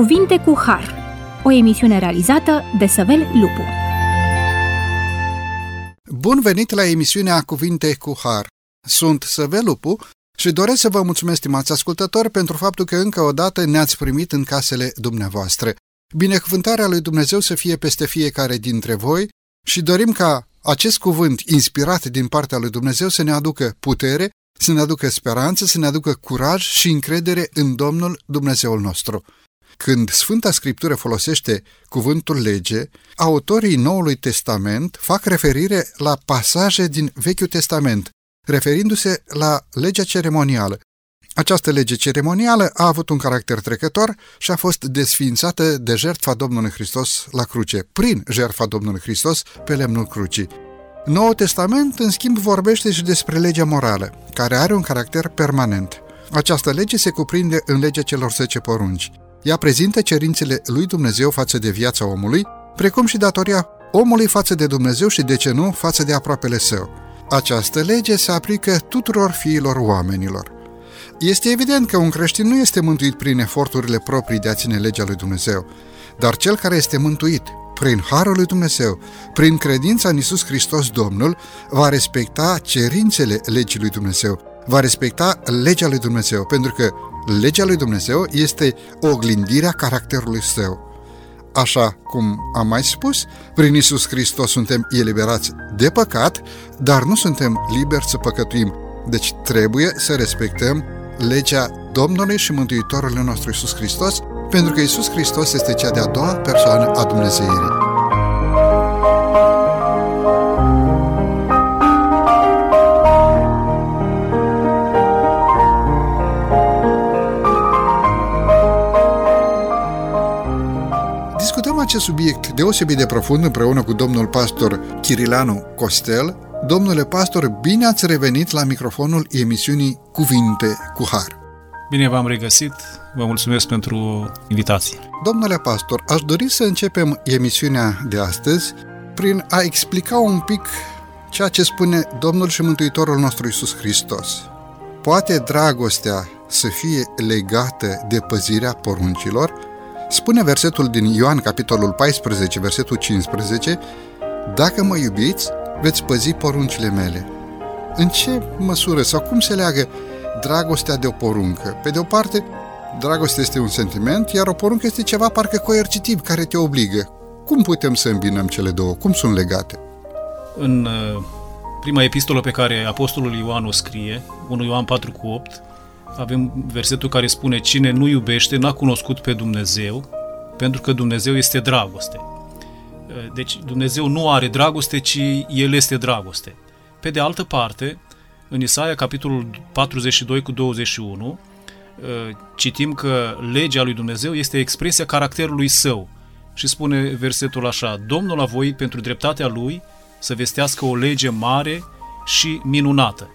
Cuvinte cu Har, o emisiune realizată de Săvel Lupu. Bun venit la emisiunea Cuvinte cu Har. Sunt Săvel Lupu și doresc să vă mulțumesc, stimați ascultători, pentru faptul că încă o dată ne-ați primit în casele dumneavoastră. Binecuvântarea lui Dumnezeu să fie peste fiecare dintre voi și dorim ca acest cuvânt inspirat din partea lui Dumnezeu să ne aducă putere, să ne aducă speranță, să ne aducă curaj și încredere în Domnul Dumnezeul nostru. Când Sfânta Scriptură folosește cuvântul lege, autorii Noului Testament fac referire la pasaje din Vechiul Testament, referindu-se la legea ceremonială. Această lege ceremonială a avut un caracter trecător și a fost desfințată de jertfa Domnului Hristos la cruce, prin jertfa Domnului Hristos pe lemnul crucii. Noul Testament, în schimb, vorbește și despre legea morală, care are un caracter permanent. Această lege se cuprinde în legea celor 10 porunci. Ea prezintă cerințele lui Dumnezeu față de viața omului, precum și datoria omului față de Dumnezeu și, de ce nu, față de aproapele său. Această lege se aplică tuturor fiilor oamenilor. Este evident că un creștin nu este mântuit prin eforturile proprii de a ține legea lui Dumnezeu, dar cel care este mântuit prin Harul lui Dumnezeu, prin credința în Isus Hristos Domnul, va respecta cerințele legii lui Dumnezeu, va respecta legea lui Dumnezeu, pentru că legea lui Dumnezeu este oglindirea caracterului său. Așa cum am mai spus, prin Isus Hristos suntem eliberați de păcat, dar nu suntem liberi să păcătuim. Deci trebuie să respectăm legea Domnului și Mântuitorului nostru Isus Hristos, pentru că Isus Hristos este cea de-a doua persoană a Dumnezeirii. Acest subiect deosebit de profund împreună cu domnul pastor Chirilanu Costel. Domnule pastor, bine ați revenit la microfonul emisiunii Cuvinte cu Har. Bine v-am regăsit, vă mulțumesc pentru invitație. Domnule pastor, aș dori să începem emisiunea de astăzi prin a explica un pic ceea ce spune Domnul și Mântuitorul nostru Isus Hristos. Poate dragostea să fie legată de păzirea poruncilor? Spune versetul din Ioan, capitolul 14, versetul 15, Dacă mă iubiți, veți păzi poruncile mele. În ce măsură sau cum se leagă dragostea de o poruncă? Pe de o parte, dragostea este un sentiment, iar o poruncă este ceva parcă coercitiv, care te obligă. Cum putem să îmbinăm cele două? Cum sunt legate? În uh, prima epistolă pe care Apostolul Ioan o scrie, 1 Ioan 4 cu 8, avem versetul care spune Cine nu iubește n-a cunoscut pe Dumnezeu, pentru că Dumnezeu este dragoste. Deci Dumnezeu nu are dragoste, ci El este dragoste. Pe de altă parte, în Isaia, capitolul 42 cu 21, citim că legea lui Dumnezeu este expresia caracterului său. Și spune versetul așa, Domnul a voit pentru dreptatea lui să vestească o lege mare și minunată.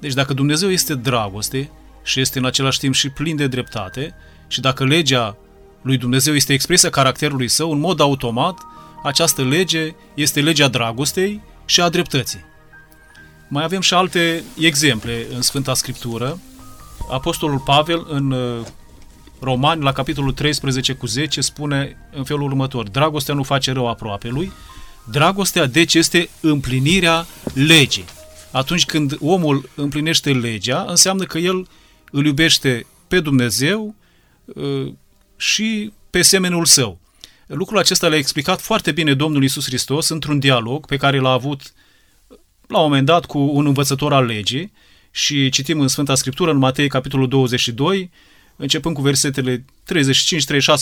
Deci dacă Dumnezeu este dragoste și este în același timp și plin de dreptate, și dacă legea lui Dumnezeu este expresia caracterului său, în mod automat, această lege este legea dragostei și a dreptății. Mai avem și alte exemple în Sfânta Scriptură. Apostolul Pavel în uh, Romani, la capitolul 13 cu 10, spune în felul următor, dragostea nu face rău aproape lui, dragostea deci este împlinirea legii. Atunci când omul împlinește legea, înseamnă că el îl iubește pe Dumnezeu uh, și pe semenul său. Lucrul acesta l-a explicat foarte bine Domnul Isus Hristos într-un dialog pe care l-a avut la un moment dat cu un învățător al legii și citim în Sfânta Scriptură, în Matei, capitolul 22, începând cu versetele 35-36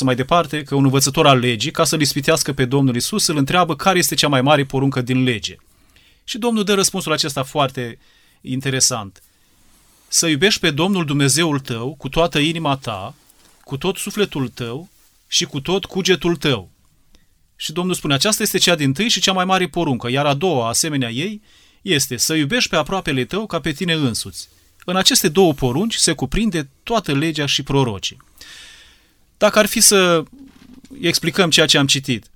mai departe, că un învățător al legii, ca să-l ispitească pe Domnul Isus, îl întreabă care este cea mai mare poruncă din lege. Și Domnul dă răspunsul acesta foarte interesant. Să iubești pe Domnul Dumnezeul tău cu toată inima ta, cu tot sufletul tău și cu tot cugetul tău. Și Domnul spune, aceasta este cea din tâi și cea mai mare poruncă, iar a doua, asemenea ei, este să iubești pe aproapele tău ca pe tine însuți. În aceste două porunci se cuprinde toată legea și prorocii. Dacă ar fi să explicăm ceea ce am citit,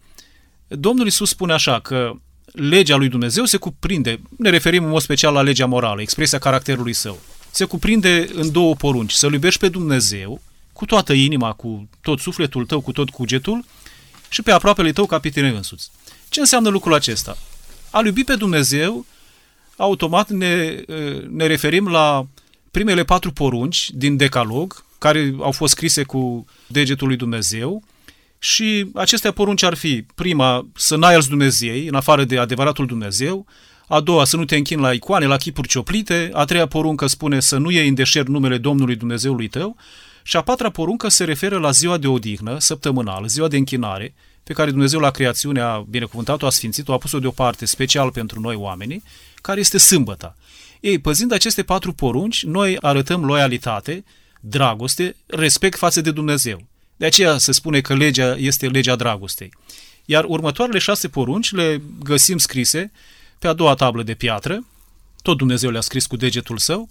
Domnul Isus spune așa că legea lui Dumnezeu se cuprinde, ne referim în mod special la legea morală, expresia caracterului său, se cuprinde în două porunci, să-L iubești pe Dumnezeu cu toată inima, cu tot sufletul tău, cu tot cugetul și pe aproapele tău ca pe tine însuți. Ce înseamnă lucrul acesta? A iubi pe Dumnezeu, automat ne, ne referim la primele patru porunci din Decalog, care au fost scrise cu degetul lui Dumnezeu, și acestea porunci ar fi, prima, să n-ai alți Dumnezei, în afară de adevăratul Dumnezeu, a doua, să nu te închini la icoane, la chipuri cioplite, a treia poruncă spune să nu iei în deșert numele Domnului Dumnezeului tău, și a patra poruncă se referă la ziua de odihnă, săptămânală, ziua de închinare, pe care Dumnezeu la creațiune a binecuvântat-o, a sfințit-o, a pus-o deoparte special pentru noi oamenii, care este sâmbăta. Ei, păzind aceste patru porunci, noi arătăm loialitate, dragoste, respect față de Dumnezeu. De aceea se spune că legea este legea dragostei. Iar următoarele șase porunci le găsim scrise pe a doua tablă de piatră, tot Dumnezeu le-a scris cu degetul său,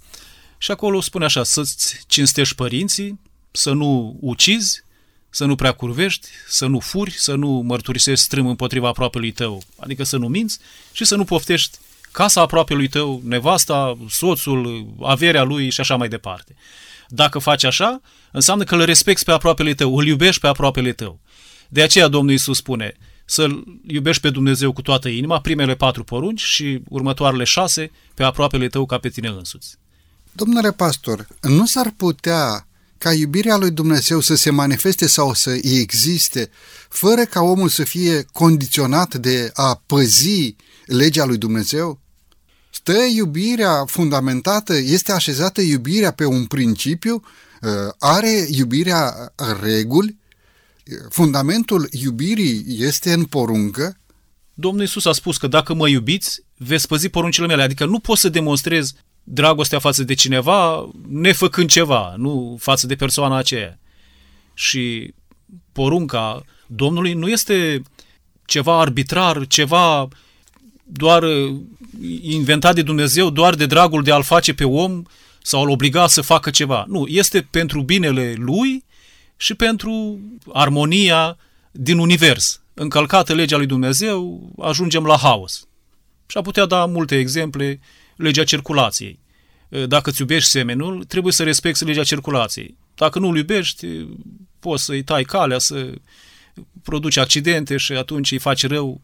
și acolo spune așa, să-ți cinstești părinții, să nu ucizi, să nu prea curvești, să nu furi, să nu mărturisești strâm împotriva aproapelui tău, adică să nu minți și să nu poftești casa aproapelui tău, nevasta, soțul, averea lui și așa mai departe. Dacă faci așa, înseamnă că îl respecti pe aproapele tău, îl iubești pe aproapele tău. De aceea Domnul Iisus spune să-L iubești pe Dumnezeu cu toată inima, primele patru porunci și următoarele șase pe aproapele tău ca pe tine însuți. Domnule pastor, nu s-ar putea ca iubirea lui Dumnezeu să se manifeste sau să existe fără ca omul să fie condiționat de a păzi legea lui Dumnezeu? Stă iubirea fundamentată, este așezată iubirea pe un principiu, uh, are iubirea reguli, fundamentul iubirii este în poruncă. Domnul Iisus a spus că dacă mă iubiți, veți păzi poruncile mele, adică nu poți să demonstrezi dragostea față de cineva nefăcând ceva, nu față de persoana aceea. Și porunca Domnului nu este ceva arbitrar, ceva doar uh, inventat de Dumnezeu, doar de dragul de a-l face pe om sau a-l obliga să facă ceva. Nu, este pentru binele lui și pentru armonia din univers. Încălcată legea lui Dumnezeu, ajungem la haos. Și a putea da multe exemple legea circulației. Dacă îți iubești semenul, trebuie să respecti legea circulației. Dacă nu îl iubești, poți să-i tai calea, să produci accidente și atunci îi faci rău.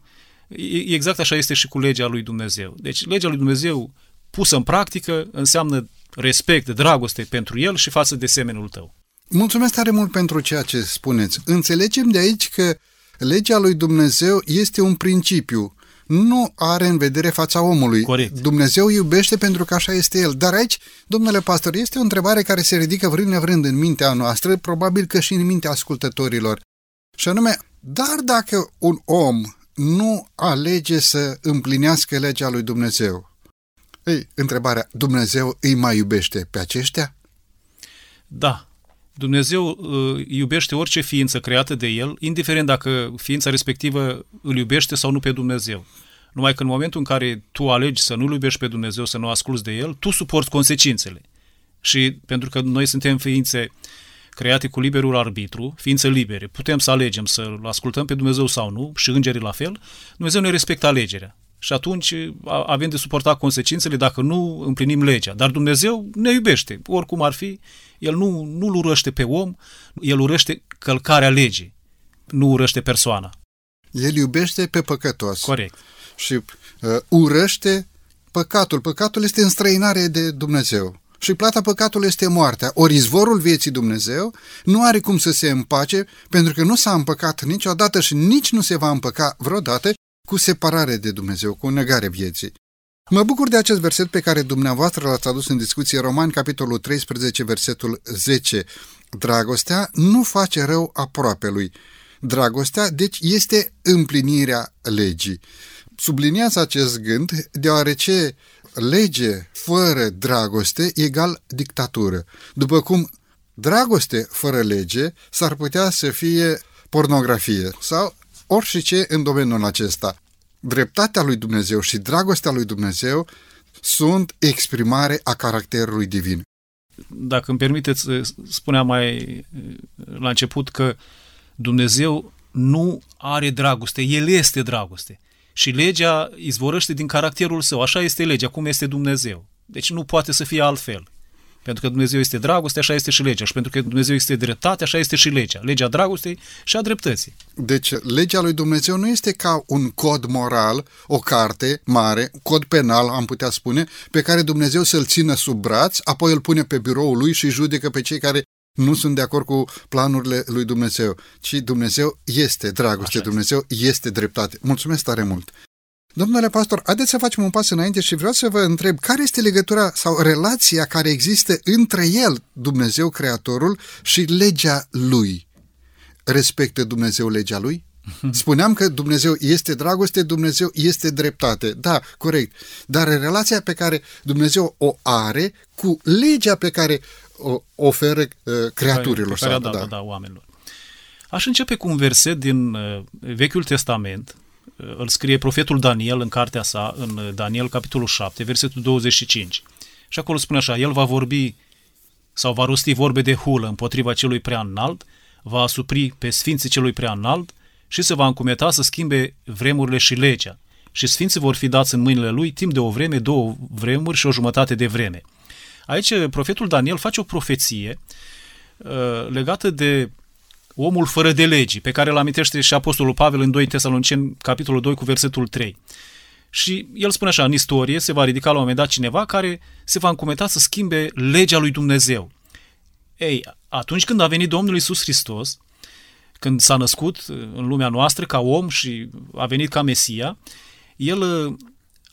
Exact așa este și cu legea lui Dumnezeu. Deci legea lui Dumnezeu pusă în practică înseamnă respect, dragoste pentru el și față de semenul tău. Mulțumesc tare mult pentru ceea ce spuneți. Înțelegem de aici că legea lui Dumnezeu este un principiu nu are în vedere fața omului. Corect. Dumnezeu iubește pentru că așa este El. Dar aici, domnule pastor, este o întrebare care se ridică vrând nevrând în mintea noastră, probabil că și în mintea ascultătorilor. Și anume, dar dacă un om nu alege să împlinească legea lui Dumnezeu, ei, întrebarea, Dumnezeu îi mai iubește pe aceștia? Da, Dumnezeu uh, iubește orice ființă creată de El, indiferent dacă ființa respectivă îl iubește sau nu pe Dumnezeu. Numai că în momentul în care tu alegi să nu-L iubești pe Dumnezeu, să nu asculți de El, tu suporți consecințele. Și pentru că noi suntem ființe create cu liberul arbitru, ființe libere, putem să alegem să-L ascultăm pe Dumnezeu sau nu, și îngerii la fel, Dumnezeu ne respectă alegerea și atunci avem de suportat consecințele dacă nu împlinim legea. Dar Dumnezeu ne iubește, oricum ar fi, El nu, nu-L urăște pe om, El urăște călcarea legii, nu urăște persoana. El iubește pe păcătos. Corect. Și uh, urăște păcatul. Păcatul este înstrăinare de Dumnezeu. Și plata păcatului este moartea. Ori izvorul vieții Dumnezeu nu are cum să se împace, pentru că nu s-a împăcat niciodată și nici nu se va împăca vreodată cu separare de Dumnezeu, cu negare vieții. Mă bucur de acest verset pe care dumneavoastră l-ați adus în discuție Roman, capitolul 13, versetul 10. Dragostea nu face rău aproapelui. Dragostea, deci, este împlinirea legii. Subliniați acest gând, deoarece lege fără dragoste egal dictatură. După cum dragoste fără lege s-ar putea să fie pornografie sau orice în domeniul acesta. Dreptatea lui Dumnezeu și dragostea lui Dumnezeu sunt exprimare a caracterului divin. Dacă îmi permiteți, spuneam mai la început că Dumnezeu nu are dragoste, El este dragoste. Și legea izvorăște din caracterul său, așa este legea, cum este Dumnezeu. Deci nu poate să fie altfel. Pentru că Dumnezeu este dragoste, așa este și legea. Și pentru că Dumnezeu este dreptate, așa este și legea. Legea dragostei și a dreptății. Deci, legea lui Dumnezeu nu este ca un cod moral, o carte mare, cod penal, am putea spune, pe care Dumnezeu să-l țină sub braț, apoi îl pune pe biroul lui și judecă pe cei care nu sunt de acord cu planurile lui Dumnezeu, ci Dumnezeu este dragoste, Așa Dumnezeu este dreptate. Mulțumesc tare mult! Domnule pastor, haideți să facem un pas înainte și vreau să vă întreb care este legătura sau relația care există între el, Dumnezeu Creatorul, și legea lui. Respectă Dumnezeu legea lui? Spuneam că Dumnezeu este dragoste, Dumnezeu este dreptate. Da, corect. Dar relația pe care Dumnezeu o are cu legea pe care o oferă uh, creaturilor. Pe care da, da, da, oamenilor. Aș începe cu un verset din uh, Vechiul Testament, îl scrie profetul Daniel în cartea sa, în Daniel capitolul 7, versetul 25. Și acolo spune așa, el va vorbi sau va rosti vorbe de hulă împotriva celui prea înalt, va asupri pe sfinții celui prea înalt și se va încumeta să schimbe vremurile și legea. Și sfinții vor fi dați în mâinile lui timp de o vreme, două vremuri și o jumătate de vreme. Aici profetul Daniel face o profeție uh, legată de omul fără de legii, pe care îl amintește și Apostolul Pavel în 2 Tesaloniceni, capitolul 2, cu versetul 3. Și el spune așa, în istorie se va ridica la un moment dat cineva care se va încumeta să schimbe legea lui Dumnezeu. Ei, atunci când a venit Domnul Isus Hristos, când s-a născut în lumea noastră ca om și a venit ca Mesia, el uh,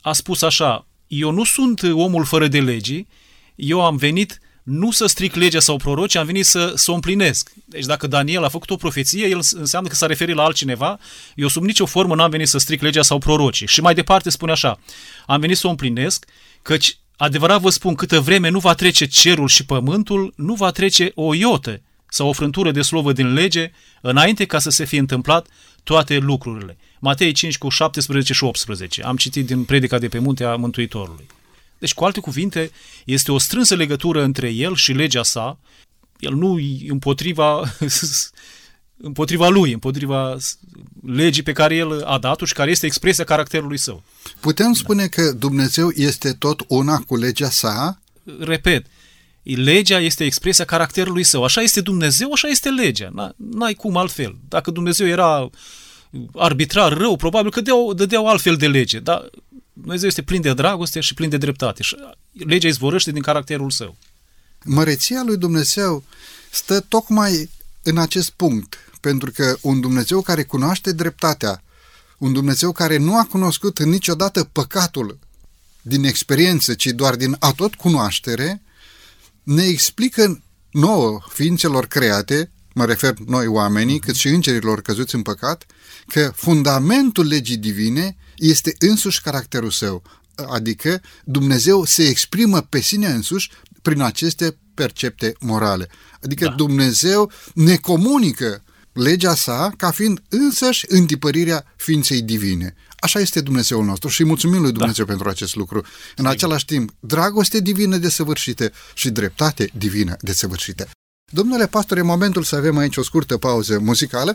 a spus așa, eu nu sunt omul fără de legii, eu am venit nu să stric legea sau proroci, am venit să, să o împlinesc. Deci dacă Daniel a făcut o profeție, el înseamnă că s-a referit la altcineva, eu sub nicio formă n-am venit să stric legea sau prorocii. Și mai departe spune așa, am venit să o împlinesc, căci adevărat vă spun, câtă vreme nu va trece cerul și pământul, nu va trece o iotă sau o frântură de slovă din lege, înainte ca să se fie întâmplat toate lucrurile. Matei 5 cu 17 și 18. Am citit din predica de pe muntea Mântuitorului. Deci, cu alte cuvinte, este o strânsă legătură între el și legea sa. El nu împotriva, împotriva lui, împotriva legii pe care el a dat-o și care este expresia caracterului său. Putem spune că Dumnezeu este tot una cu legea sa? Repet, legea este expresia caracterului său. Așa este Dumnezeu, așa este legea. N-ai cum altfel. Dacă Dumnezeu era arbitrar rău, probabil că dădeau, dădeau altfel de lege, dar Dumnezeu este plin de dragoste și plin de dreptate și legea izvorăște din caracterul său. Măreția lui Dumnezeu stă tocmai în acest punct, pentru că un Dumnezeu care cunoaște dreptatea, un Dumnezeu care nu a cunoscut niciodată păcatul din experiență, ci doar din atot cunoaștere, ne explică nouă ființelor create, mă refer noi oamenii, cât și îngerilor căzuți în păcat, că fundamentul legii divine este însuși caracterul său, adică Dumnezeu se exprimă pe sine însuși prin aceste percepte morale. Adică da. Dumnezeu ne comunică legea sa ca fiind însăși întipărirea ființei divine. Așa este Dumnezeul nostru și mulțumim lui Dumnezeu da. pentru acest lucru. În Sigur. același timp, dragoste divină desăvârșită și dreptate divină desăvârșită. Domnule pastor, e momentul să avem aici o scurtă pauză muzicală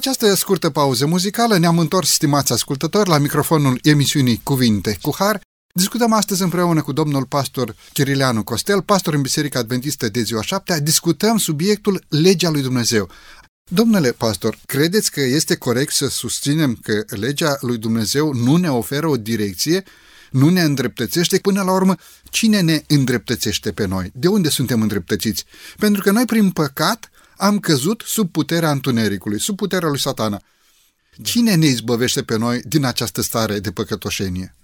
Această scurtă pauză muzicală ne-am întors, stimați ascultători, la microfonul emisiunii Cuvinte cu Har. Discutăm astăzi împreună cu domnul pastor Cirileanu Costel, pastor în Biserica Adventistă de ziua 7 discutăm subiectul Legea lui Dumnezeu. Domnule pastor, credeți că este corect să susținem că legea lui Dumnezeu nu ne oferă o direcție, nu ne îndreptățește? Până la urmă, cine ne îndreptățește pe noi? De unde suntem îndreptățiți? Pentru că noi, prin păcat, am căzut sub puterea întunericului, sub puterea lui satana. Cine ne izbăvește pe noi din această stare de păcătoșenie?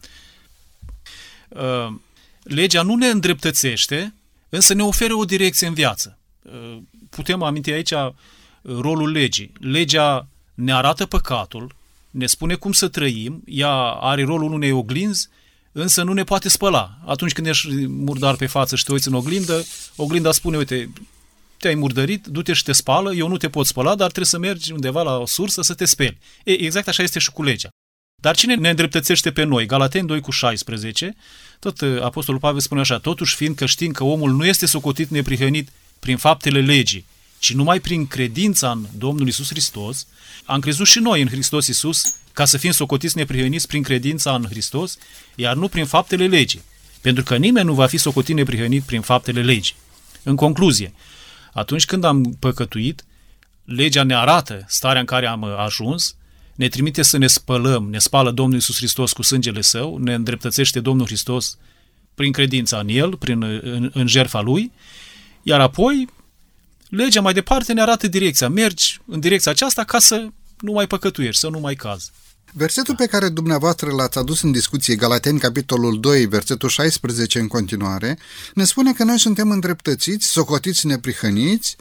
Uh, legea nu ne îndreptățește, însă ne oferă o direcție în viață. Uh, putem aminti aici uh, rolul legii. Legea ne arată păcatul, ne spune cum să trăim, ea are rolul unei oglinzi, însă nu ne poate spăla. Atunci când ești murdar pe față și te uiți în oglindă, oglinda spune, uite, te-ai murdărit, du-te și te spală, eu nu te pot spăla, dar trebuie să mergi undeva la o sursă să te speli. E, exact așa este și cu legea. Dar cine ne îndreptățește pe noi? Galateni 2 cu 16, tot uh, Apostolul Pavel spune așa, totuși fiindcă știm că omul nu este socotit neprihănit prin faptele legii, ci numai prin credința în Domnul Isus Hristos, am crezut și noi în Hristos Isus ca să fim socotiți neprihăniți prin credința în Hristos, iar nu prin faptele legii. Pentru că nimeni nu va fi socotit neprihănit prin faptele legii. În concluzie, atunci când am păcătuit, legea ne arată starea în care am ajuns, ne trimite să ne spălăm, ne spală Domnul Iisus Hristos cu sângele Său, ne îndreptățește Domnul Hristos prin credința în El, prin, în, în jertfa Lui, iar apoi legea mai departe ne arată direcția. Mergi în direcția aceasta ca să nu mai păcătuiești, să nu mai cazi. Versetul pe care dumneavoastră l-ați adus în discuție, Galateni, capitolul 2, versetul 16 în continuare, ne spune că noi suntem îndreptățiți, socotiți neprihăniți,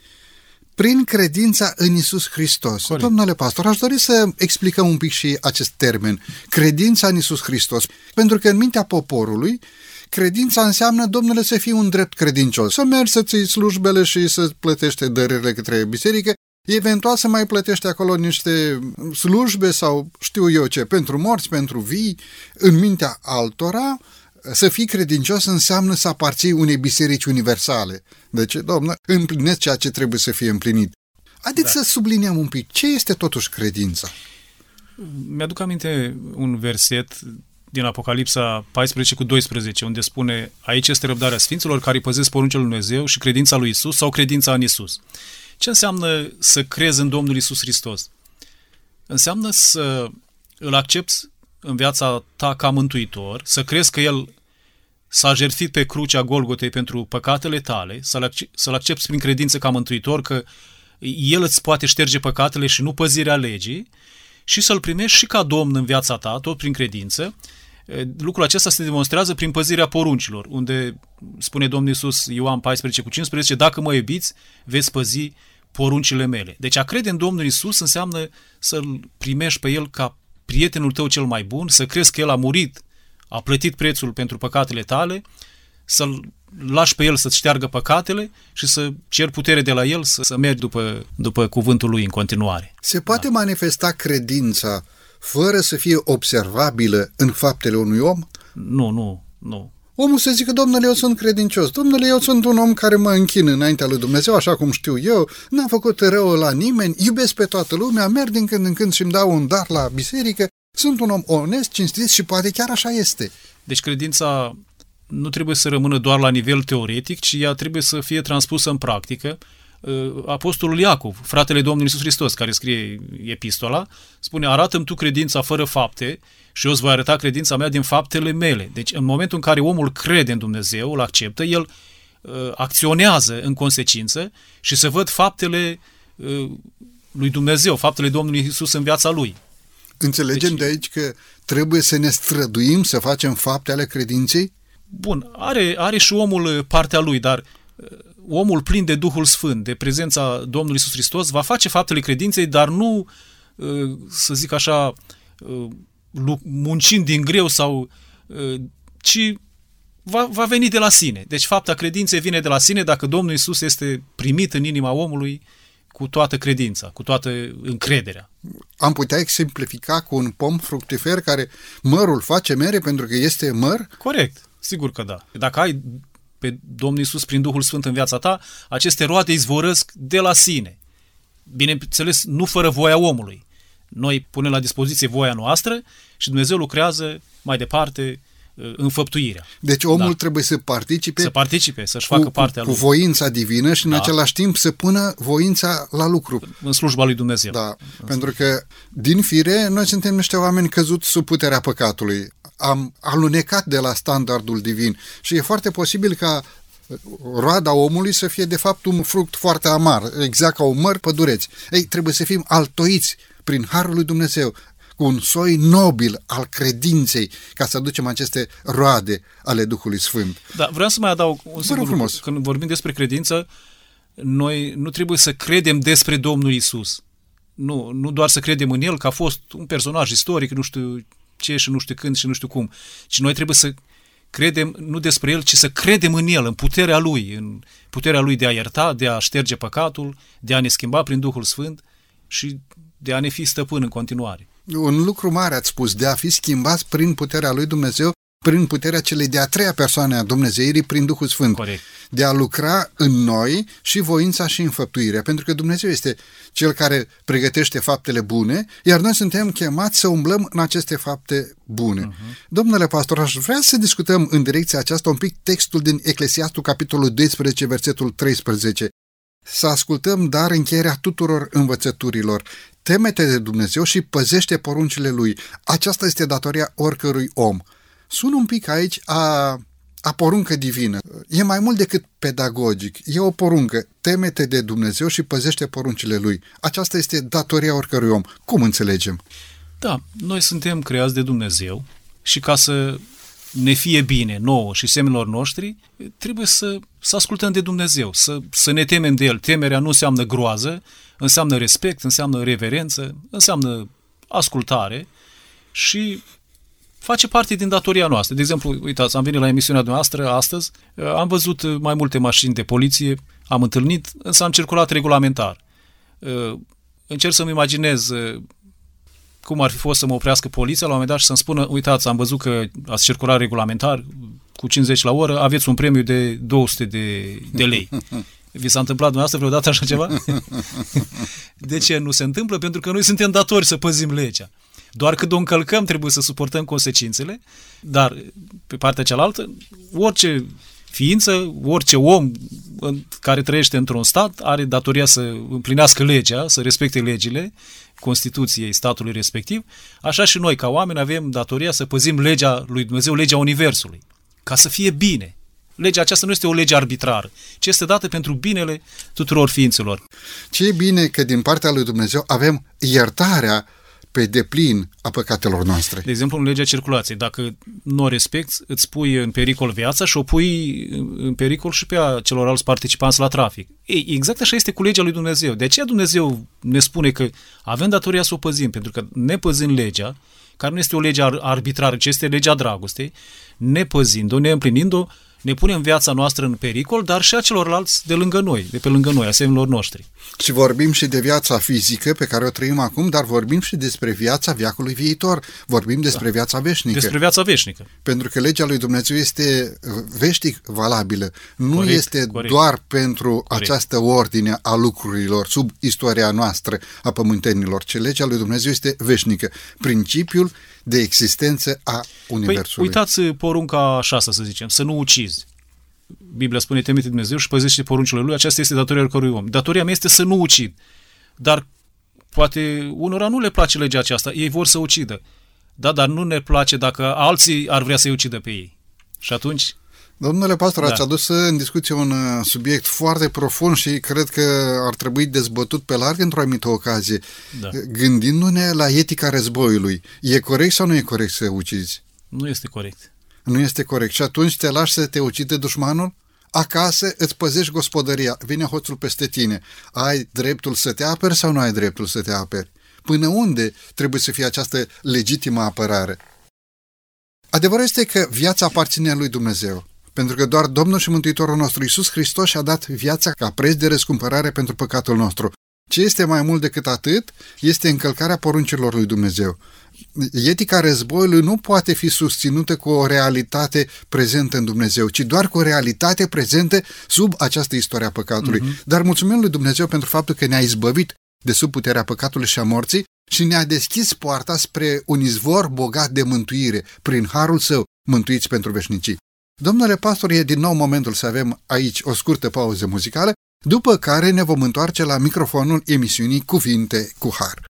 prin credința în Isus Hristos. Corect. Domnule pastor, aș dori să explicăm un pic și acest termen, credința în Isus Hristos, pentru că în mintea poporului, credința înseamnă, domnule, să fii un drept credincios, să mergi să ții slujbele și să plătește dările către biserică, eventual să mai plătește acolo niște slujbe sau știu eu ce, pentru morți, pentru vii, în mintea altora, să fii credincios înseamnă să aparții unei biserici universale. Deci, domnă, împlinesc ceea ce trebuie să fie împlinit. Adică da. să subliniem un pic, ce este totuși credința? Mi-aduc aminte un verset din Apocalipsa 14 cu 12, unde spune aici este răbdarea Sfinților care păzesc poruncile lui Dumnezeu și credința lui Isus sau credința în Isus. Ce înseamnă să crezi în Domnul Isus Hristos? Înseamnă să îl accepti în viața ta ca mântuitor, să crezi că El s-a jertfit pe crucea Golgotei pentru păcatele tale, să-L, să accepti prin credință ca mântuitor că El îți poate șterge păcatele și nu păzirea legii și să-L primești și ca Domn în viața ta, tot prin credință. Lucrul acesta se demonstrează prin păzirea poruncilor, unde spune Domnul Iisus Ioan 14 cu 15, dacă mă iubiți, veți păzi poruncile mele. Deci a crede în Domnul Isus înseamnă să-L primești pe El ca prietenul tău cel mai bun, să crezi că El a murit, a plătit prețul pentru păcatele tale, să-L lași pe El să-ți șteargă păcatele și să cer putere de la El să, să mergi după, după cuvântul Lui în continuare. Se poate da. manifesta credința fără să fie observabilă în faptele unui om? Nu, nu, nu. Omul să zică, domnule, eu sunt credincios, domnule, eu sunt un om care mă închin înaintea lui Dumnezeu, așa cum știu eu, n-am făcut rău la nimeni, iubesc pe toată lumea, merg din când în când și îmi dau un dar la biserică, sunt un om onest, cinstit și poate chiar așa este. Deci credința nu trebuie să rămână doar la nivel teoretic, ci ea trebuie să fie transpusă în practică. Uh, Apostolul Iacov, fratele Domnului Iisus Hristos, care scrie epistola, spune, arată-mi tu credința fără fapte și eu îți voi arăta credința mea din faptele mele. Deci în momentul în care omul crede în Dumnezeu, îl acceptă, el uh, acționează în consecință și se văd faptele uh, lui Dumnezeu, faptele Domnului Isus în viața lui. Înțelegem deci, de aici că trebuie să ne străduim să facem fapte ale credinței? Bun, are, are și omul uh, partea lui, dar uh, omul plin de Duhul Sfânt, de prezența Domnului Isus Hristos, va face faptele credinței, dar nu, uh, să zic așa, muncind din greu sau ci va, va veni de la sine. Deci fapta credinței vine de la sine dacă Domnul Isus este primit în inima omului cu toată credința, cu toată încrederea. Am putea exemplifica cu un pom fructifer care mărul face mere pentru că este măr? Corect, sigur că da. Dacă ai pe Domnul Isus prin Duhul Sfânt în viața ta, aceste roade izvorăsc de la sine. Bineînțeles, nu fără voia omului. Noi punem la dispoziție voia noastră și Dumnezeu lucrează mai departe uh, înfăptuirea. Deci omul da. trebuie să participe, să participe, să-și facă partea cu, cu voința divină și în da. același timp să pună voința la lucru. În slujba lui Dumnezeu. Da, în pentru că din fire noi suntem niște oameni căzuți sub puterea păcatului. Am alunecat de la standardul divin și e foarte posibil ca roada omului să fie de fapt un fruct foarte amar, exact ca o măr pădureți. Ei, trebuie să fim altoiți prin Harul lui Dumnezeu, cu un soi nobil al credinței, ca să aducem aceste roade ale Duhului Sfânt. Da, vreau să mai adaug un singur frumos. Când vorbim despre credință, noi nu trebuie să credem despre Domnul Isus. Nu, nu doar să credem în El, că a fost un personaj istoric, nu știu ce și nu știu când și nu știu cum, ci noi trebuie să credem nu despre El, ci să credem în El, în puterea Lui, în puterea Lui de a ierta, de a șterge păcatul, de a ne schimba prin Duhul Sfânt și de a ne fi stăpân în continuare. Un lucru mare ați spus, de a fi schimbați prin puterea lui Dumnezeu, prin puterea celei de-a treia persoane a Dumnezeirii, prin Duhul Sfânt. Corect. De a lucra în noi și voința și înfăptuirea, pentru că Dumnezeu este Cel care pregătește faptele bune, iar noi suntem chemați să umblăm în aceste fapte bune. Uh-huh. Domnule pastor, aș vrea să discutăm în direcția aceasta un pic textul din Eclesiastul, capitolul 12, versetul 13 să ascultăm dar încheierea tuturor învățăturilor. Temete de Dumnezeu și păzește poruncile Lui. Aceasta este datoria oricărui om. Sună un pic aici a, a poruncă divină. E mai mult decât pedagogic. E o poruncă. Temete de Dumnezeu și păzește poruncile Lui. Aceasta este datoria oricărui om. Cum înțelegem? Da, noi suntem creați de Dumnezeu și ca să ne fie bine nouă și semenilor noștri, trebuie să, să ascultăm de Dumnezeu, să, să ne temem de El. Temerea nu înseamnă groază, înseamnă respect, înseamnă reverență, înseamnă ascultare și face parte din datoria noastră. De exemplu, uitați, am venit la emisiunea noastră astăzi, am văzut mai multe mașini de poliție, am întâlnit, însă am circulat regulamentar. Încerc să-mi imaginez cum ar fi fost să mă oprească poliția la un moment dat și să-mi spună, uitați, am văzut că ați circulat regulamentar cu 50 la oră, aveți un premiu de 200 de, de lei. Vi s-a întâmplat dumneavoastră vreodată așa ceva? De ce nu se întâmplă? Pentru că noi suntem datori să păzim legea. Doar când o încălcăm trebuie să suportăm consecințele, dar pe partea cealaltă, orice ființă, orice om care trăiește într-un stat are datoria să împlinească legea, să respecte legile Constituției statului respectiv, așa și noi ca oameni avem datoria să păzim legea lui Dumnezeu, legea Universului, ca să fie bine. Legea aceasta nu este o lege arbitrară, ci este dată pentru binele tuturor ființelor. Ce e bine că din partea lui Dumnezeu avem iertarea pe deplin a păcatelor noastre. De exemplu, în legea circulației, dacă nu o respecti, îți pui în pericol viața și o pui în pericol și pe a celorlalți participanți la trafic. Ei, exact așa este cu legea lui Dumnezeu. De aceea Dumnezeu ne spune că avem datoria să o păzim, pentru că nepăzind legea, care nu este o lege arbitrară, ci este legea dragostei, nepăzind-o, neîmplinind-o, ne punem viața noastră în pericol, dar și a celorlalți de lângă noi, de pe lângă noi, asemenilor noștri. Și vorbim și de viața fizică pe care o trăim acum, dar vorbim și despre viața viacului viitor. Vorbim despre da. viața veșnică. Despre viața veșnică. Pentru că legea lui Dumnezeu este veșnic valabilă. Nu corect, este corect. doar pentru corect. această ordine a lucrurilor sub istoria noastră a pământenilor, ci legea lui Dumnezeu este veșnică. Principiul de existență a Universului. Păi, uitați porunca 6, să zicem, să nu ucizi. Biblia spune, temete Dumnezeu și păzește poruncile Lui, aceasta este datoria oricărui om. Datoria mea este să nu ucid. Dar poate unora nu le place legea aceasta, ei vor să ucidă. Da, dar nu ne place dacă alții ar vrea să-i ucidă pe ei. Și atunci Domnule pastor, da. ați adus în discuție un uh, subiect foarte profund și cred că ar trebui dezbătut pe larg într-o anumită ocazie. Da. Gândindu-ne la etica războiului, e corect sau nu e corect să ucizi? Nu este corect. Nu este corect. Și atunci te lași să te ucide dușmanul? Acasă îți păzești gospodăria, vine hoțul peste tine. Ai dreptul să te aperi sau nu ai dreptul să te aperi? Până unde trebuie să fie această legitimă apărare? Adevărul este că viața aparține lui Dumnezeu pentru că doar Domnul și Mântuitorul nostru Iisus Hristos și-a dat viața ca preț de răscumpărare pentru păcatul nostru. Ce este mai mult decât atât este încălcarea poruncilor lui Dumnezeu. Etica războiului nu poate fi susținută cu o realitate prezentă în Dumnezeu, ci doar cu o realitate prezentă sub această istorie a păcatului. Uh-huh. Dar mulțumim lui Dumnezeu pentru faptul că ne-a izbăvit de sub puterea păcatului și a morții și ne-a deschis poarta spre un izvor bogat de mântuire, prin harul său, mântuiți pentru veșnicii. Domnule pastor, e din nou momentul să avem aici o scurtă pauză muzicală, după care ne vom întoarce la microfonul emisiunii Cuvinte cu Har.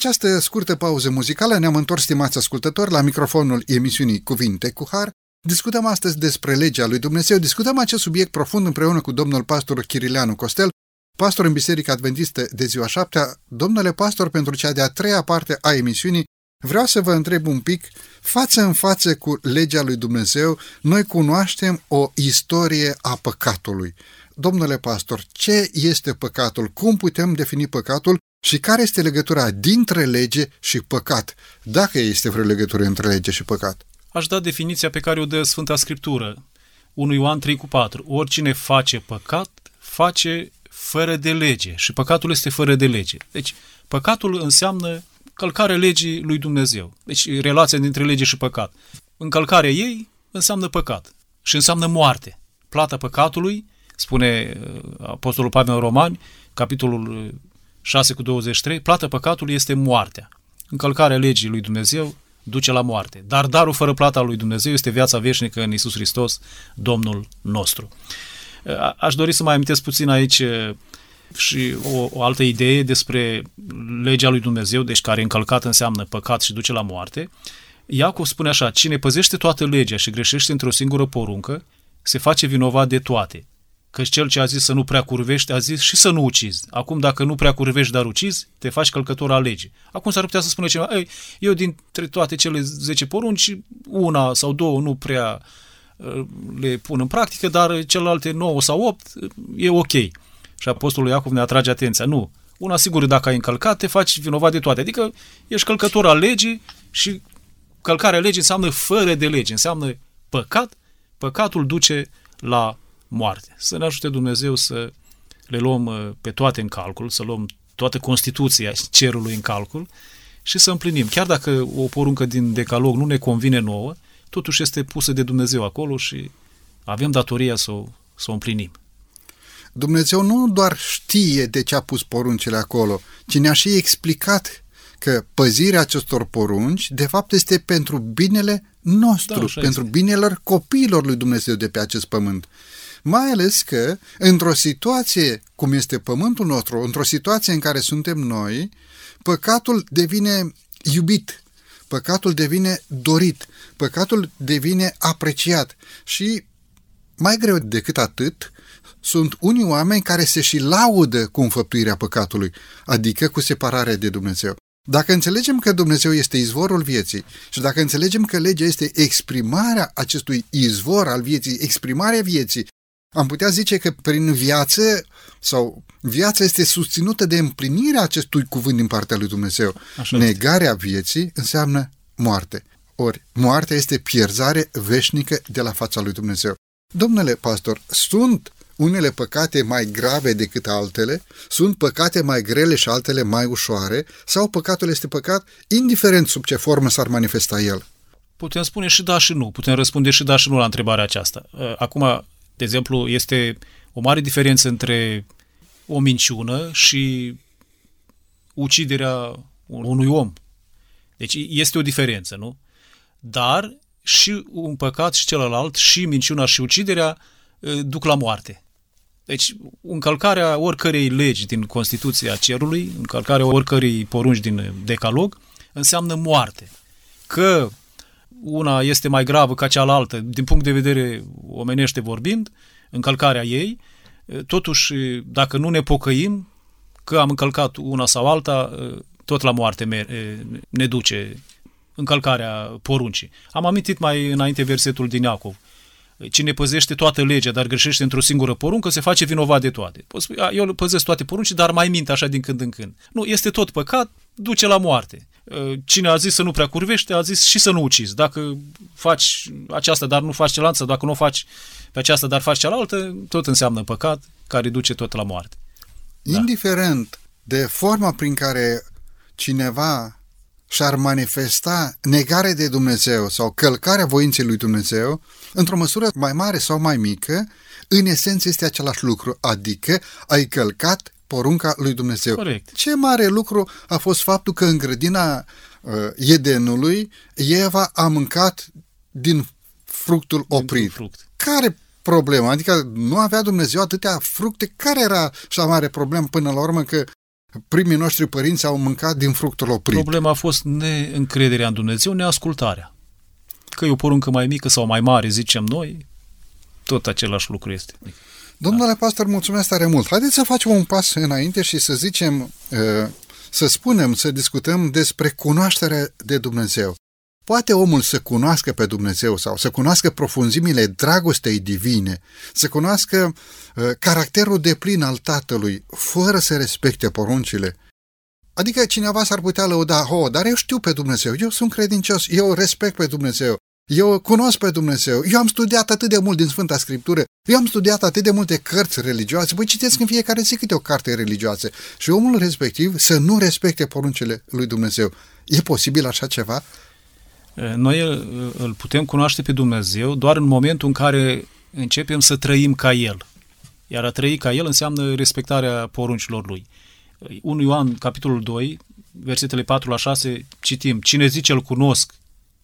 Această scurtă pauză muzicală ne-am întors, stimați ascultători, la microfonul emisiunii Cuvinte cu Har. Discutăm astăzi despre legea lui Dumnezeu, discutăm acest subiect profund împreună cu domnul pastor Chirileanu Costel, pastor în Biserica Adventistă de ziua șaptea. Domnule pastor, pentru cea de-a treia parte a emisiunii, vreau să vă întreb un pic, față în față cu legea lui Dumnezeu, noi cunoaștem o istorie a păcatului. Domnule pastor, ce este păcatul? Cum putem defini păcatul și care este legătura dintre lege și păcat, dacă este vreo legătură între lege și păcat? Aș da definiția pe care o dă Sfânta Scriptură. 1 Ioan 3 cu 4. Oricine face păcat, face fără de lege și păcatul este fără de lege. Deci, păcatul înseamnă călcarea legii lui Dumnezeu. Deci, relația dintre lege și păcat. Încălcarea ei înseamnă păcat și înseamnă moarte. Plata păcatului, spune uh, Apostolul Pavel în Romani, capitolul 6 cu 23, plata păcatului este moartea. Încălcarea legii lui Dumnezeu duce la moarte. Dar darul fără plata lui Dumnezeu este viața veșnică în Isus Hristos, Domnul nostru. Aș dori să mai amintesc puțin aici și o, o altă idee despre legea lui Dumnezeu, deci care încălcat înseamnă păcat și duce la moarte. Iacov spune așa, cine păzește toată legea și greșește într-o singură poruncă, se face vinovat de toate. Căci cel ce a zis să nu prea curvești, a zis și să nu ucizi. Acum, dacă nu prea curvești, dar ucizi, te faci călcător al legii. Acum s-ar putea să spună cineva, Ei, eu dintre toate cele 10 porunci, una sau două nu prea uh, le pun în practică, dar celelalte 9 sau 8 e ok. Și Apostolul Iacov ne atrage atenția. Nu. Una sigur, dacă ai încălcat, te faci vinovat de toate. Adică ești călcător al legii și călcarea legii înseamnă fără de lege, înseamnă păcat. Păcatul duce la moarte. Să ne ajute Dumnezeu să le luăm uh, pe toate în calcul, să luăm toată Constituția cerului în calcul și să împlinim. Chiar dacă o poruncă din decalog nu ne convine nouă, totuși este pusă de Dumnezeu acolo și avem datoria să o, să o împlinim. Dumnezeu nu doar știe de ce a pus poruncile acolo, ci ne-a și explicat că păzirea acestor porunci, de fapt, este pentru binele nostru, da, pentru este. binele copiilor lui Dumnezeu de pe acest pământ. Mai ales că, într-o situație cum este pământul nostru, într-o situație în care suntem noi, păcatul devine iubit, păcatul devine dorit, păcatul devine apreciat și, mai greu decât atât, sunt unii oameni care se și laudă cu înfăptuirea păcatului, adică cu separarea de Dumnezeu. Dacă înțelegem că Dumnezeu este izvorul vieții și dacă înțelegem că legea este exprimarea acestui izvor al vieții, exprimarea vieții, am putea zice că prin viață sau viața este susținută de împlinirea acestui cuvânt din partea lui Dumnezeu. Așa Negarea este. vieții înseamnă moarte. Ori moartea este pierzare veșnică de la fața lui Dumnezeu. Domnule pastor, sunt unele păcate mai grave decât altele, sunt păcate mai grele și altele mai ușoare, sau păcatul este păcat, indiferent sub ce formă s-ar manifesta el? Putem spune și da și nu. Putem răspunde și da și nu la întrebarea aceasta. Acum, de exemplu, este o mare diferență între o minciună și uciderea unui om. Deci este o diferență, nu? Dar și un păcat și celălalt, și minciuna și uciderea, duc la moarte. Deci, încălcarea oricărei legi din Constituția Cerului, încălcarea oricărei porunci din Decalog, înseamnă moarte. Că una este mai gravă ca cealaltă, din punct de vedere omenește vorbind, încălcarea ei, totuși, dacă nu ne pocăim că am încălcat una sau alta, tot la moarte ne duce încălcarea poruncii. Am amintit mai înainte versetul din Iacov. Cine păzește toată legea, dar greșește într-o singură poruncă, se face vinovat de toate. Poți spune, eu păzesc toate poruncii, dar mai mint așa din când în când. Nu, este tot păcat, duce la moarte. Uh, cine a zis să nu prea curvește, a zis și să nu ucizi. Dacă faci aceasta, dar nu faci cealaltă, dacă nu faci pe aceasta, dar faci cealaltă, tot înseamnă păcat care duce tot la moarte. Da. Indiferent de forma prin care cineva și-ar manifesta negare de Dumnezeu sau călcarea voinței lui Dumnezeu, într-o măsură mai mare sau mai mică, în esență este același lucru, adică ai călcat porunca lui Dumnezeu. Corect. Ce mare lucru a fost faptul că în grădina uh, Edenului Eva a mâncat din fructul din oprit. Fruct. Care problema? Adică nu avea Dumnezeu atâtea fructe? Care era cea mare problemă până la urmă că primii noștri părinți au mâncat din fructul oprit. Problema a fost neîncrederea în Dumnezeu, neascultarea. Că e o poruncă mai mică sau mai mare, zicem noi, tot același lucru este. Domnule da. pastor, mulțumesc tare mult. Haideți să facem un pas înainte și să zicem, uh, să spunem, să discutăm despre cunoașterea de Dumnezeu. Poate omul să cunoască pe Dumnezeu sau să cunoască profunzimile dragostei divine, să cunoască uh, caracterul de plin al Tatălui, fără să respecte poruncile. Adică cineva s-ar putea lăuda, oh, dar eu știu pe Dumnezeu, eu sunt credincios, eu respect pe Dumnezeu, eu cunosc pe Dumnezeu, eu am studiat atât de mult din Sfânta Scriptură, eu am studiat atât de multe cărți religioase, păi citesc în fiecare zi câte o carte religioasă și omul respectiv să nu respecte poruncile lui Dumnezeu. E posibil așa ceva? Noi îl putem cunoaște pe Dumnezeu doar în momentul în care începem să trăim ca El. Iar a trăi ca El înseamnă respectarea poruncilor Lui. 1 Ioan, capitolul 2, versetele 4 la 6, citim, Cine zice îl cunosc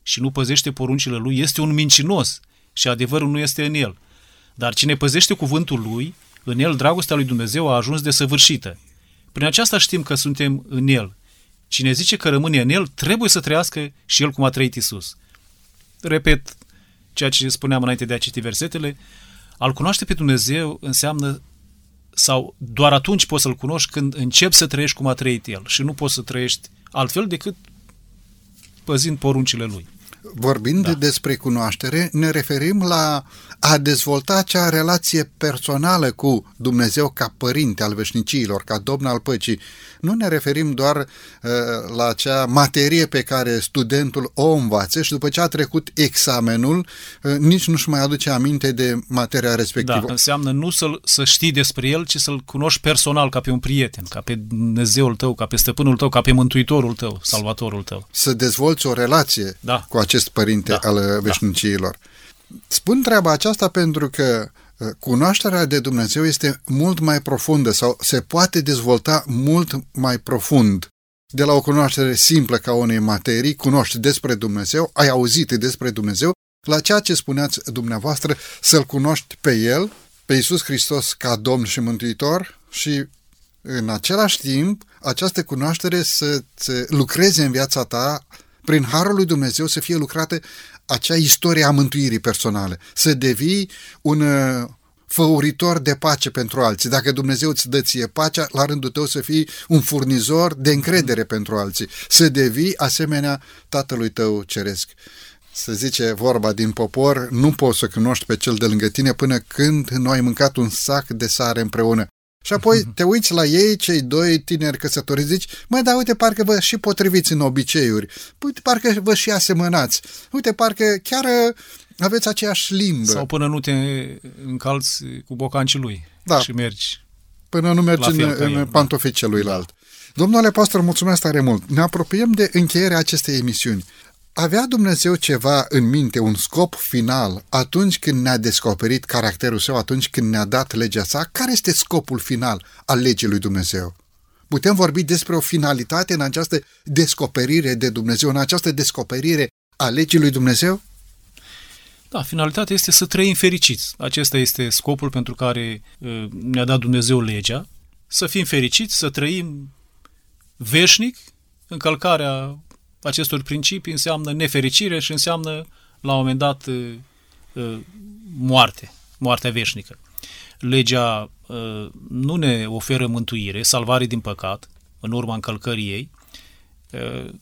și nu păzește poruncile Lui este un mincinos și adevărul nu este în El. Dar cine păzește cuvântul Lui, în El dragostea lui Dumnezeu a ajuns de săvârșită. Prin aceasta știm că suntem în El Cine zice că rămâne în el, trebuie să trăiască și el cum a trăit Isus. Repet ceea ce spuneam înainte de a citi versetele, al cunoaște pe Dumnezeu înseamnă sau doar atunci poți să-L cunoști când începi să trăiești cum a trăit El și nu poți să trăiești altfel decât păzind poruncile Lui. Vorbind da. despre cunoaștere, ne referim la a dezvolta acea relație personală cu Dumnezeu ca părinte al veșniciilor, ca domn al păcii. Nu ne referim doar uh, la acea materie pe care studentul o învață și după ce a trecut examenul, uh, nici nu-și mai aduce aminte de materia respectivă. Da, înseamnă nu să, să știi despre el, ci să-l cunoști personal ca pe un prieten, ca pe Dumnezeul tău, ca pe stăpânul tău, ca pe mântuitorul tău, salvatorul tău. Să dezvolți o relație da. cu acest părinte da. al da. veșnicilor. Da. Spun treaba aceasta pentru că uh, cunoașterea de Dumnezeu este mult mai profundă sau se poate dezvolta mult mai profund. De la o cunoaștere simplă ca unei materii, cunoști despre Dumnezeu, ai auzit despre Dumnezeu, la ceea ce spuneați dumneavoastră, să-L cunoști pe El, pe Iisus Hristos ca Domn și Mântuitor și în același timp această cunoaștere să, să lucreze în viața ta prin Harul lui Dumnezeu să fie lucrată acea istorie a mântuirii personale, să devii un uh, făuritor de pace pentru alții. Dacă Dumnezeu îți dă ție pacea, la rândul tău să fii un furnizor de încredere pentru alții, să devii asemenea tatălui tău ceresc. Să zice vorba din popor, nu poți să cunoști pe cel de lângă tine până când nu ai mâncat un sac de sare împreună. Și apoi te uiți la ei, cei doi tineri căsătoriți, zici, măi, dar uite, parcă vă și potriviți în obiceiuri, uite, parcă vă și asemănați, uite, parcă chiar uh, aveți aceeași limbă. Sau până nu te încalți cu bocancii lui da. și mergi. Până nu mergi în, în da. pantofii celuilalt. Da. Domnule pastor, mulțumesc tare mult. Ne apropiem de încheierea acestei emisiuni. Avea Dumnezeu ceva în minte, un scop final, atunci când ne-a descoperit caracterul său, atunci când ne-a dat legea sa? Care este scopul final al legii lui Dumnezeu? Putem vorbi despre o finalitate în această descoperire de Dumnezeu, în această descoperire a legii lui Dumnezeu? Da, finalitatea este să trăim fericiți. Acesta este scopul pentru care uh, ne-a dat Dumnezeu legea. Să fim fericiți, să trăim veșnic, încălcarea acestor principii înseamnă nefericire și înseamnă, la un moment dat, uh, uh, moarte, moartea veșnică. Legea uh, nu ne oferă mântuire, salvare din păcat, în urma încălcării ei,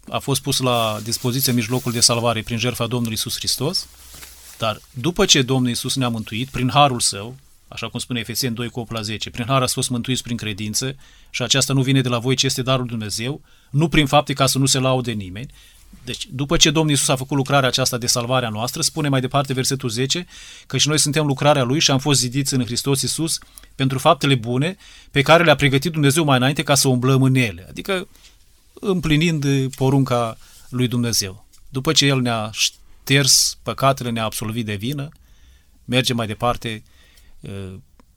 a fost pus la dispoziție mijlocul de salvare prin jertfa Domnului Isus Hristos, dar după ce Domnul Isus ne-a mântuit, prin harul său, așa cum spune Efesien 2 cu 8 la 10, prin har ați fost mântuiți prin credință și aceasta nu vine de la voi, ci este darul Dumnezeu, nu prin fapte ca să nu se laude nimeni. Deci, după ce Domnul Iisus a făcut lucrarea aceasta de salvare a noastră, spune mai departe versetul 10 că și noi suntem lucrarea Lui și am fost zidiți în Hristos Iisus pentru faptele bune pe care le-a pregătit Dumnezeu mai înainte ca să umblăm în ele. Adică împlinind porunca lui Dumnezeu. După ce El ne-a șters păcatele, ne-a absolvit de vină, mergem mai departe Uh,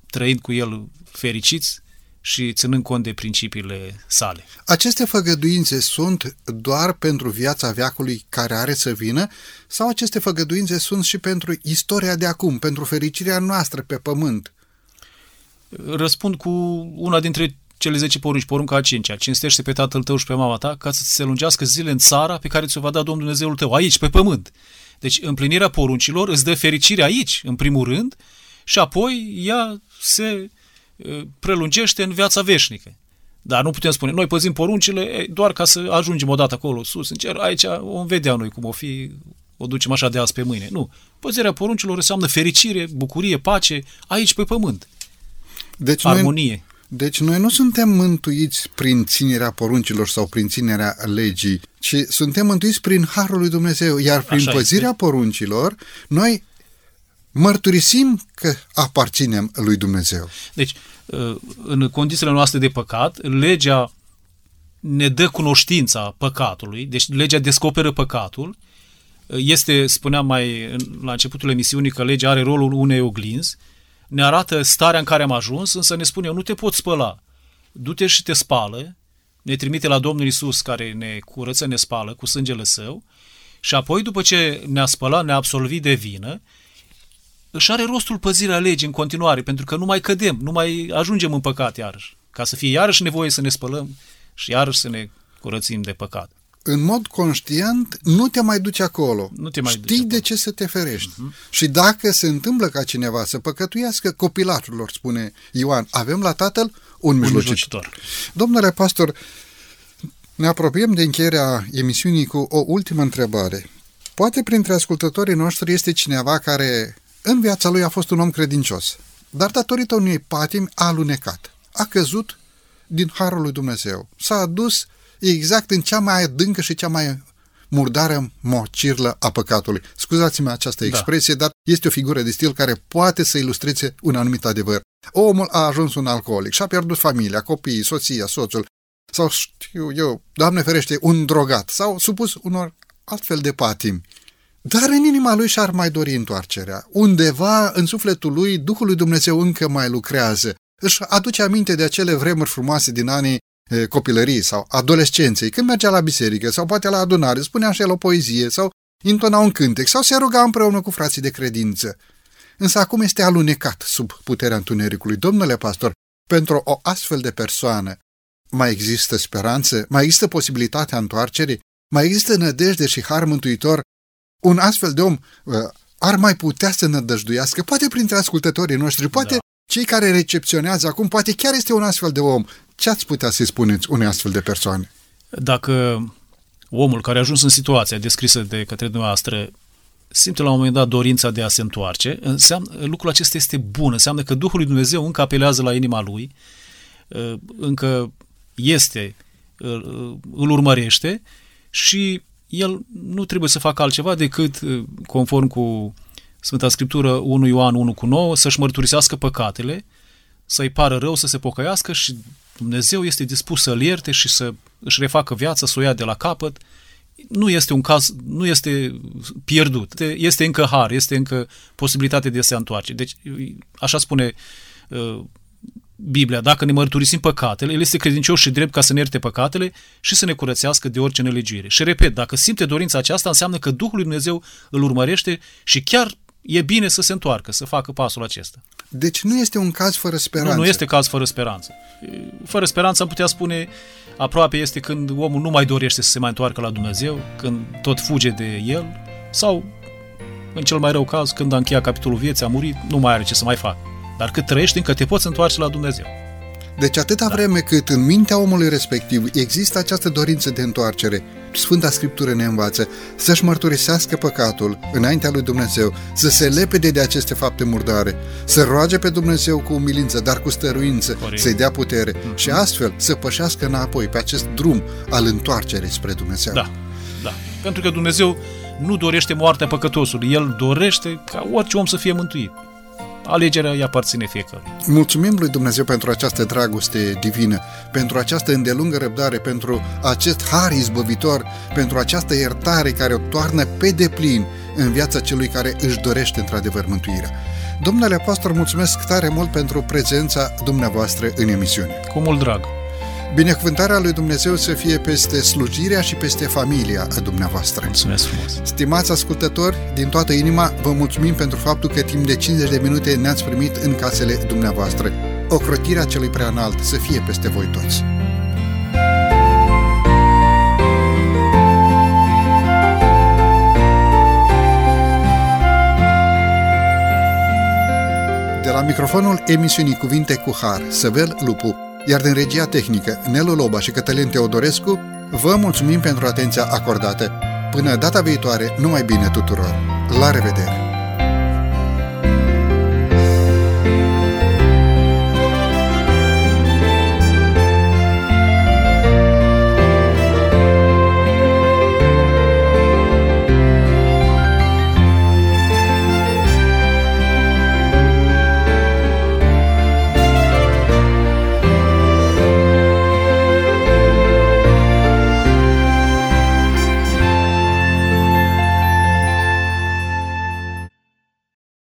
trăind cu el fericiți și ținând cont de principiile sale. Aceste făgăduințe sunt doar pentru viața veacului care are să vină sau aceste făgăduințe sunt și pentru istoria de acum, pentru fericirea noastră pe pământ? Răspund cu una dintre cele 10 porunci, porunca a 5 cinstește pe tatăl tău și pe mama ta, ca să ți se lungească zile în țara pe care ți-o va da Domnul Dumnezeul tău, aici, pe pământ. Deci împlinirea poruncilor îți dă fericire aici, în primul rând, și apoi ea se prelungește în viața veșnică. Dar nu putem spune, noi păzim poruncile doar ca să ajungem odată acolo sus, în cer, aici o vedea noi cum o fi, o ducem așa de azi pe mâine. Nu. Păzirea poruncilor înseamnă fericire, bucurie, pace, aici pe pământ. Deci Armonie. Noi, deci noi nu suntem mântuiți prin ținerea poruncilor sau prin ținerea legii, ci suntem mântuiți prin Harul lui Dumnezeu, iar prin Așa păzirea este. poruncilor, noi mărturisim că aparținem lui Dumnezeu. Deci, uh, în condițiile noastre de păcat, legea ne dă cunoștința păcatului, deci legea descoperă păcatul, uh, este, spuneam mai la începutul emisiunii că legea are rolul unei oglinzi, ne arată starea în care am ajuns, însă ne spune, nu te poți spăla, du-te și te spală, ne trimite la Domnul Isus care ne curăță, ne spală cu sângele său. Și apoi după ce ne-a spălat, ne-a absolvit de vină, își are rostul păzirea legii în continuare, pentru că nu mai cădem, nu mai ajungem în păcat iarăși, ca să fie iarăși nevoie să ne spălăm și iarăși să ne curățim de păcat. În mod conștient, nu te mai duci acolo. Nu te mai Știi duci de acolo. ce să te ferești. Uh-huh. Și dacă se întâmplă ca cineva să păcătuiască copilașilor, spune Ioan, avem la tatăl un, un mijlocitor. Domnule pastor, ne apropiem de încheierea emisiunii cu o ultimă întrebare. Poate printre ascultătorii noștri este cineva care în viața lui a fost un om credincios, dar datorită unui patim a alunecat. A căzut din harul lui Dumnezeu. S-a adus exact în cea mai adâncă și cea mai murdară mocirlă a păcatului. Scuzați-mă această da. expresie, da. dar este o figură de stil care poate să ilustreze un anumit adevăr. Omul a ajuns un alcoolic și a pierdut familia, copiii, soția, soțul, sau știu eu, Doamne ferește, un drogat, sau supus unor altfel de patimi. Dar în inima lui și-ar mai dori întoarcerea. Undeva în sufletul lui, Duhul lui Dumnezeu încă mai lucrează. Își aduce aminte de acele vremuri frumoase din anii e, copilării sau adolescenței, când mergea la biserică sau poate la adunare, spunea și el o poezie sau intona un cântec sau se ruga împreună cu frații de credință. Însă acum este alunecat sub puterea întunericului. Domnule pastor, pentru o astfel de persoană mai există speranță? Mai există posibilitatea întoarcerii? Mai există nădejde și har mântuitor un astfel de om uh, ar mai putea să nădăjduiască, poate printre ascultătorii noștri, poate da. cei care recepționează acum, poate chiar este un astfel de om. Ce ați putea să-i spuneți unei astfel de persoane? Dacă omul care a ajuns în situația descrisă de către dumneavoastră simte la un moment dat dorința de a se întoarce, înseamnă, lucrul acesta este bun, înseamnă că Duhul lui Dumnezeu încă apelează la inima lui, uh, încă este, îl urmărește și el nu trebuie să facă altceva decât, uh, conform cu Sfânta Scriptură 1 Ioan 1 cu 9, să-și mărturisească păcatele, să-i pară rău, să se pocăiască și Dumnezeu este dispus să-l ierte și să își refacă viața, să o ia de la capăt. Nu este un caz, nu este pierdut, este încă har, este încă posibilitate de a se întoarce. Deci, așa spune uh, Biblia, dacă ne mărturisim păcatele, El este credincios și drept ca să ne ierte păcatele și să ne curățească de orice nelegire. Și repet, dacă simte dorința aceasta, înseamnă că Duhul lui Dumnezeu îl urmărește și chiar e bine să se întoarcă, să facă pasul acesta. Deci nu este un caz fără speranță. Nu, nu este caz fără speranță. Fără speranță am putea spune aproape este când omul nu mai dorește să se mai întoarcă la Dumnezeu, când tot fuge de El sau, în cel mai rău caz, când a încheiat capitolul vieții, a murit, nu mai are ce să mai facă. Dar cât trăiești, încă te poți întoarce la Dumnezeu. Deci atâta da. vreme cât în mintea omului respectiv există această dorință de întoarcere, Sfânta Scriptură ne învață să-și mărturisească păcatul înaintea lui Dumnezeu, să se lepede de aceste fapte murdare, să roage pe Dumnezeu cu umilință, dar cu stăruință, Corect. să-i dea putere mm-hmm. și astfel să pășească înapoi pe acest drum al întoarcerii spre Dumnezeu. Da, da. Pentru că Dumnezeu nu dorește moartea păcătosului, El dorește ca orice om să fie mântuit alegerea îi aparține fiecare. Mulțumim lui Dumnezeu pentru această dragoste divină, pentru această îndelungă răbdare, pentru acest har izbăvitor, pentru această iertare care o toarnă pe deplin în viața celui care își dorește într-adevăr mântuirea. Domnule pastor, mulțumesc tare mult pentru prezența dumneavoastră în emisiune. Cu mult drag. Binecuvântarea lui Dumnezeu să fie peste slujirea și peste familia dumneavoastră. Mulțumesc frumos! Stimați ascultători, din toată inima vă mulțumim pentru faptul că timp de 50 de minute ne-ați primit în casele dumneavoastră. ocrotirea celui prea înalt să fie peste voi toți. De la microfonul emisiunii Cuvinte cu Har, Săvel Lupu, iar din regia tehnică Nelu Loba și Cătălin Teodorescu, vă mulțumim pentru atenția acordată. Până data viitoare, numai bine tuturor! La revedere!